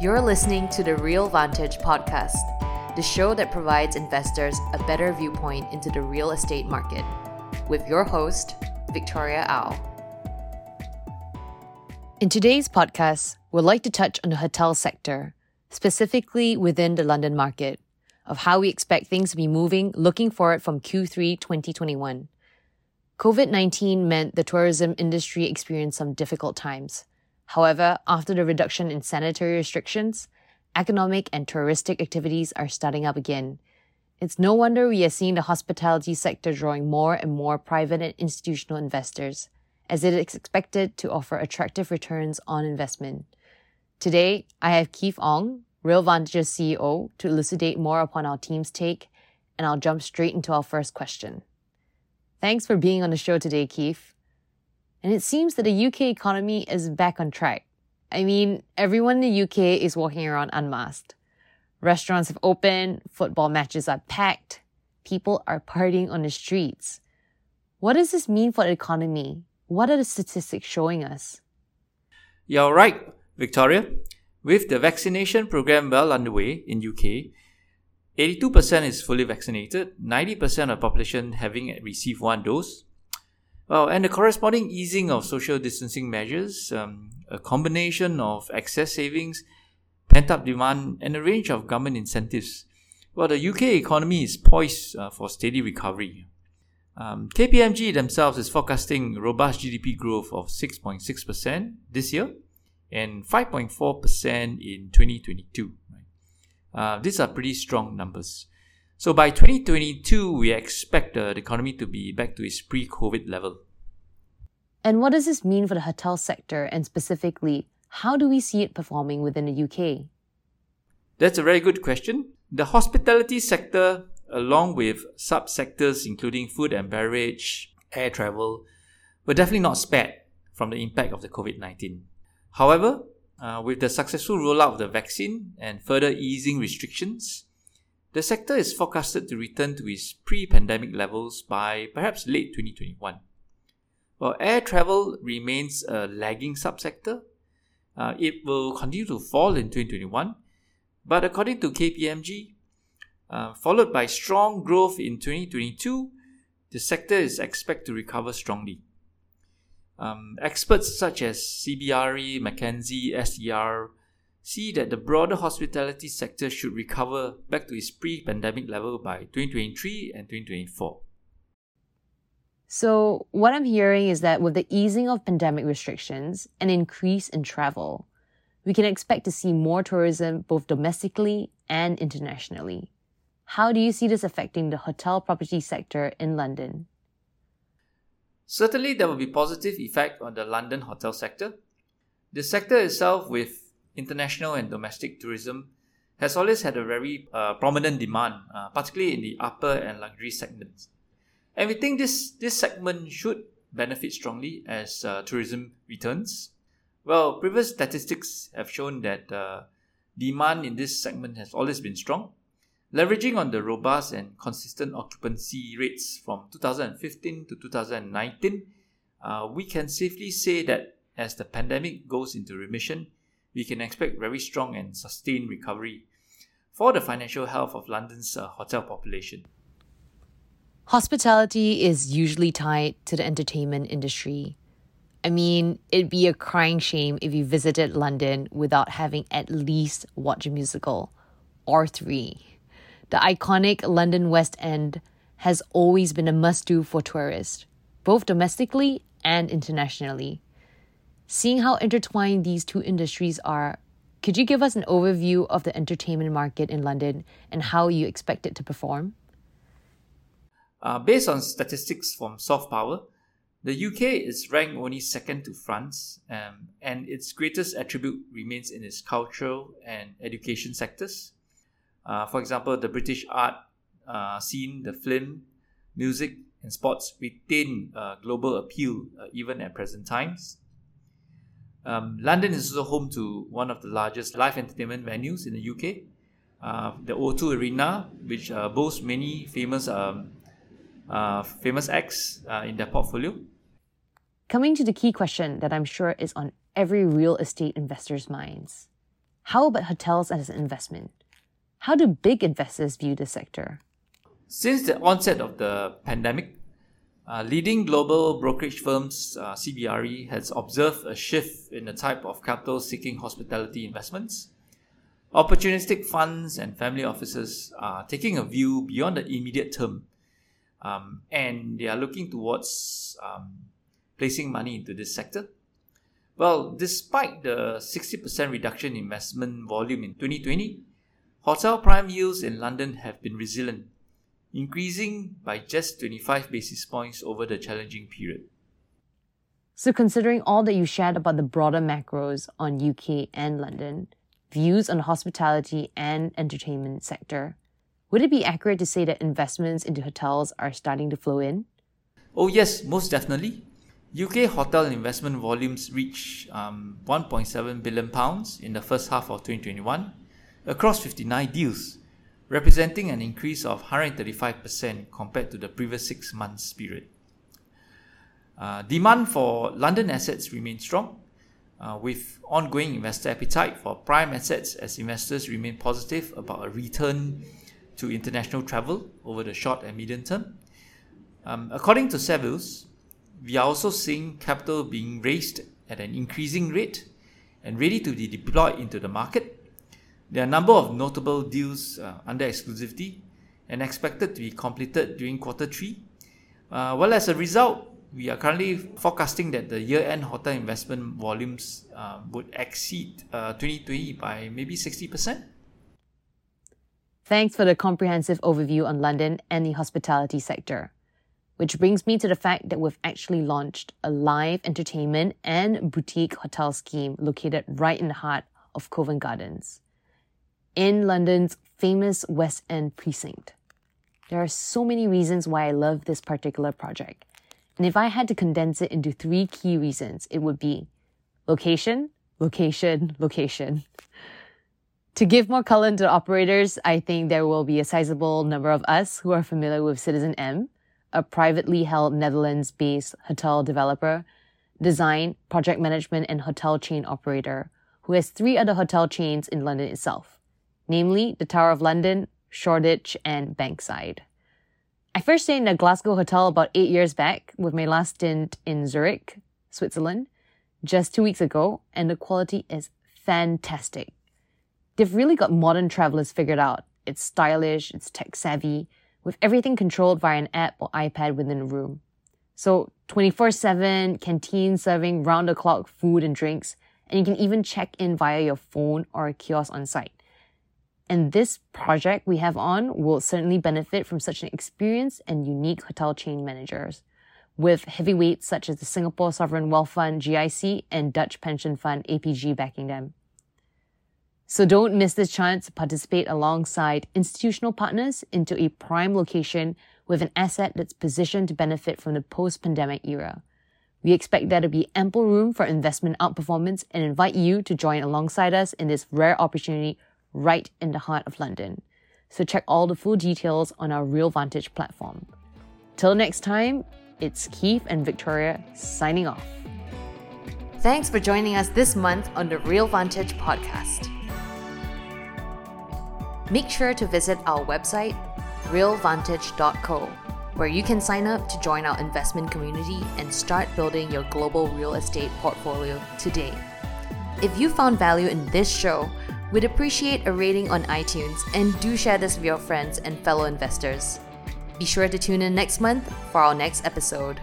You're listening to the RealVantage podcast, the show that provides investors a better viewpoint into the real estate market, with your host, Victoria Au. In today's podcast, we'd like to touch on the hotel sector, specifically within the London market, of how we expect things to be moving looking forward from Q3 2021. COVID 19 meant the tourism industry experienced some difficult times. However, after the reduction in sanitary restrictions, economic and touristic activities are starting up again. It's no wonder we are seeing the hospitality sector drawing more and more private and institutional investors, as it is expected to offer attractive returns on investment. Today, I have Keith Ong, RealVantage's CEO, to elucidate more upon our team's take, and I'll jump straight into our first question. Thanks for being on the show today, Keith. And it seems that the UK economy is back on track. I mean, everyone in the UK is walking around unmasked. Restaurants have opened, football matches are packed, people are partying on the streets. What does this mean for the economy? What are the statistics showing us? You're right, Victoria. With the vaccination program well underway in UK, 82% is fully vaccinated, 90% of population having received one dose, well, and the corresponding easing of social distancing measures, um, a combination of excess savings, pent up demand, and a range of government incentives. Well, the UK economy is poised uh, for steady recovery. Um, KPMG themselves is forecasting robust GDP growth of 6.6% this year and 5.4% in 2022. Uh, these are pretty strong numbers. So by 2022, we expect the economy to be back to its pre COVID level. And what does this mean for the hotel sector, and specifically, how do we see it performing within the UK? That's a very good question. The hospitality sector, along with subsectors including food and beverage, air travel, were definitely not spared from the impact of the COVID 19. However, uh, with the successful rollout of the vaccine and further easing restrictions, the sector is forecasted to return to its pre pandemic levels by perhaps late 2021. While air travel remains a lagging subsector, uh, it will continue to fall in 2021. But according to KPMG, uh, followed by strong growth in 2022, the sector is expected to recover strongly. Um, experts such as CBRE, McKinsey, STR see that the broader hospitality sector should recover back to its pre pandemic level by 2023 and 2024. So, what I'm hearing is that with the easing of pandemic restrictions and increase in travel, we can expect to see more tourism both domestically and internationally. How do you see this affecting the hotel property sector in London? Certainly, there will be positive effect on the London hotel sector. The sector itself, with international and domestic tourism has always had a very uh, prominent demand, uh, particularly in the upper and luxury segments. And we think this, this segment should benefit strongly as uh, tourism returns. Well, previous statistics have shown that uh, demand in this segment has always been strong. Leveraging on the robust and consistent occupancy rates from 2015 to 2019, uh, we can safely say that as the pandemic goes into remission, we can expect very strong and sustained recovery for the financial health of London's uh, hotel population. Hospitality is usually tied to the entertainment industry. I mean, it'd be a crying shame if you visited London without having at least watched a musical or three. The iconic London West End has always been a must do for tourists, both domestically and internationally. Seeing how intertwined these two industries are, could you give us an overview of the entertainment market in London and how you expect it to perform? Uh, based on statistics from Soft Power, the UK is ranked only second to France, um, and its greatest attribute remains in its cultural and education sectors. Uh, for example, the British art uh, scene, the film, music, and sports retain uh, global appeal uh, even at present times. Um, London is also home to one of the largest live entertainment venues in the UK, uh, the O2 Arena, which uh, boasts many famous um, uh, famous acts uh, in their portfolio. Coming to the key question that I'm sure is on every real estate investor's minds. How about hotels as an investment? How do big investors view the sector? Since the onset of the pandemic, uh, leading global brokerage firms, uh, CBRE, has observed a shift in the type of capital seeking hospitality investments. Opportunistic funds and family offices are taking a view beyond the immediate term um, and they are looking towards um, placing money into this sector. Well, despite the 60% reduction in investment volume in 2020, hotel prime yields in London have been resilient increasing by just 25 basis points over the challenging period. So, considering all that you shared about the broader macros on UK and London, views on the hospitality and entertainment sector, would it be accurate to say that investments into hotels are starting to flow in? Oh, yes, most definitely. UK hotel investment volumes reached um, 1.7 billion pounds in the first half of 2021 across 59 deals, representing an increase of 135% compared to the previous six months period. Uh, demand for London assets remains strong, uh, with ongoing investor appetite for prime assets as investors remain positive about a return to international travel over the short and medium term. Um, according to Savills, we are also seeing capital being raised at an increasing rate and ready to be deployed into the market there are a number of notable deals uh, under exclusivity and expected to be completed during quarter three. Uh, well, as a result, we are currently forecasting that the year-end hotel investment volumes uh, would exceed 2020 uh, by maybe 60%. Thanks for the comprehensive overview on London and the hospitality sector. Which brings me to the fact that we've actually launched a live entertainment and boutique hotel scheme located right in the heart of Covent Gardens in London's famous West End precinct. There are so many reasons why I love this particular project. And if I had to condense it into three key reasons, it would be location, location, location. To give more color to operators, I think there will be a sizable number of us who are familiar with citizenM, a privately held Netherlands based hotel developer, design, project management, and hotel chain operator who has three other hotel chains in London itself namely the Tower of London, Shoreditch, and Bankside. I first stayed in a Glasgow hotel about eight years back with my last stint in Zurich, Switzerland, just two weeks ago, and the quality is fantastic. They've really got modern travelers figured out. It's stylish, it's tech savvy, with everything controlled via an app or iPad within a room. So 24 7 canteen serving round the clock food and drinks, and you can even check in via your phone or a kiosk on site. And this project we have on will certainly benefit from such an experienced and unique hotel chain managers with heavyweights such as the Singapore Sovereign Wealth Fund GIC and Dutch pension fund APG backing them. So don't miss this chance to participate alongside institutional partners into a prime location with an asset that's positioned to benefit from the post-pandemic era. We expect there to be ample room for investment outperformance and invite you to join alongside us in this rare opportunity right in the heart of London. So check all the full details on our RealVantage platform. Till next time, it's Keith and Victoria signing off. Thanks for joining us this month on the RealVantage podcast. Make sure to visit our website, realvantage.co, where you can sign up to join our investment community and start building your global real estate portfolio today. If you found value in this show, We'd appreciate a rating on iTunes and do share this with your friends and fellow investors. Be sure to tune in next month for our next episode.